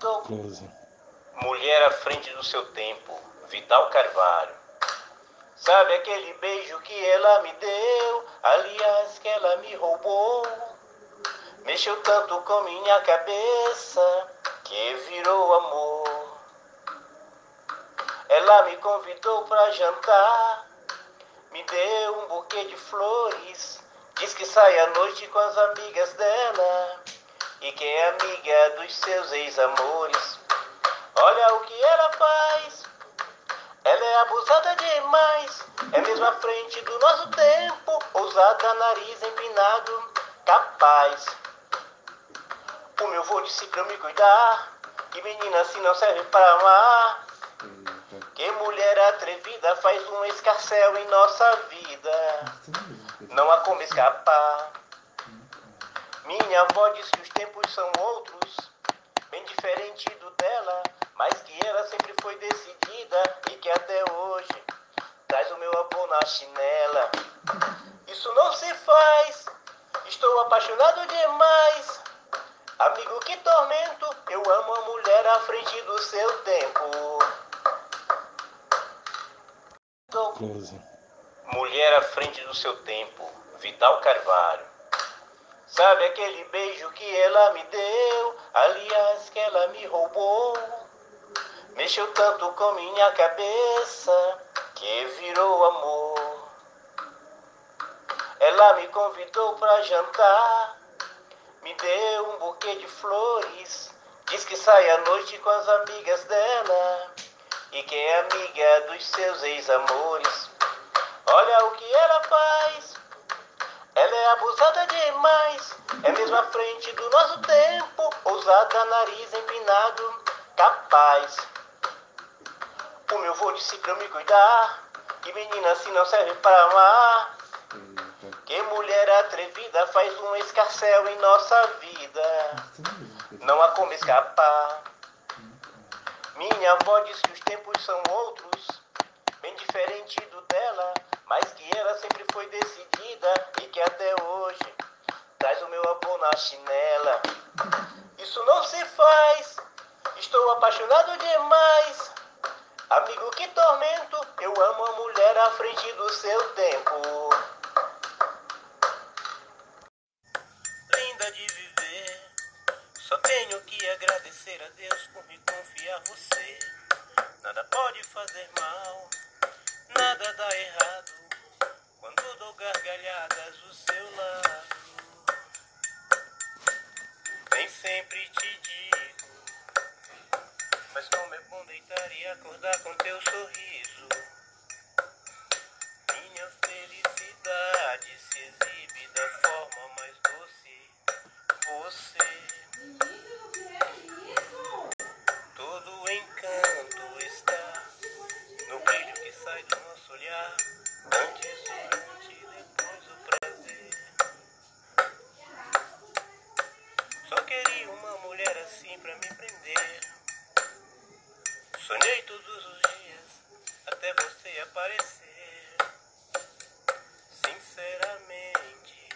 15. Mulher à frente do seu tempo, Vital Carvalho. Sabe aquele beijo que ela me deu, aliás, que ela me roubou? Mexeu tanto com minha cabeça que virou amor. Ela me convidou pra jantar, me deu um buquê de flores, diz que sai à noite com as amigas dela e que é amiga dos seus ex-amores. Olha o que ela faz, ela é abusada demais, é mesmo à frente do nosso tempo, ousada, nariz empinado, capaz. O meu vô disse pra eu me cuidar, que menina assim não serve para amar. Que mulher atrevida faz um escarcel em nossa vida, não há como escapar. Minha avó diz que os tempos são outros, bem diferente do dela, mas que ela sempre foi decidida e que até hoje traz o meu avô na chinela. Isso não se faz, estou apaixonado demais. Amigo, que tormento, eu amo a mulher à frente do seu tempo. 15. Mulher à frente do seu tempo, Vital Carvalho. Sabe aquele beijo que ela me deu, aliás, que ela me roubou? Mexeu tanto com minha cabeça que virou amor. Ela me convidou pra jantar, me deu um buquê de flores, diz que sai à noite com as amigas dela e que é amiga dos seus ex-amores. Olha o que ela faz, ela é abusada demais, é mesmo à frente do nosso tempo, ousada, nariz empinado, capaz. O meu vô disse pra eu me cuidar, que menina assim não serve para amar. Que mulher atrevida faz um escarcel em nossa vida, não há como escapar. Minha avó diz que os tempos são outros, bem diferente do dela, mas que ela sempre foi decidida e que até hoje traz o meu avô na chinela. Isso não se faz, estou apaixonado demais. Amigo, que tormento, eu amo a mulher à frente do seu tempo. Linda de viver, só tenho que agradecer a Deus por me confiar você. Nada pode fazer mal, nada dá errado quando dou gargalhadas do seu lado. Nem sempre te digo, mas como é bom deitar e acordar com teu sorriso. Minha felicidade se exibe da forma mais doce. Você. Todo o encanto está no brilho que sai do nosso olhar. Antes durante e depois o prazer. Só queria uma mulher assim pra me prender. Sinceramente,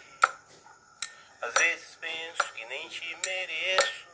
às vezes penso que nem te mereço.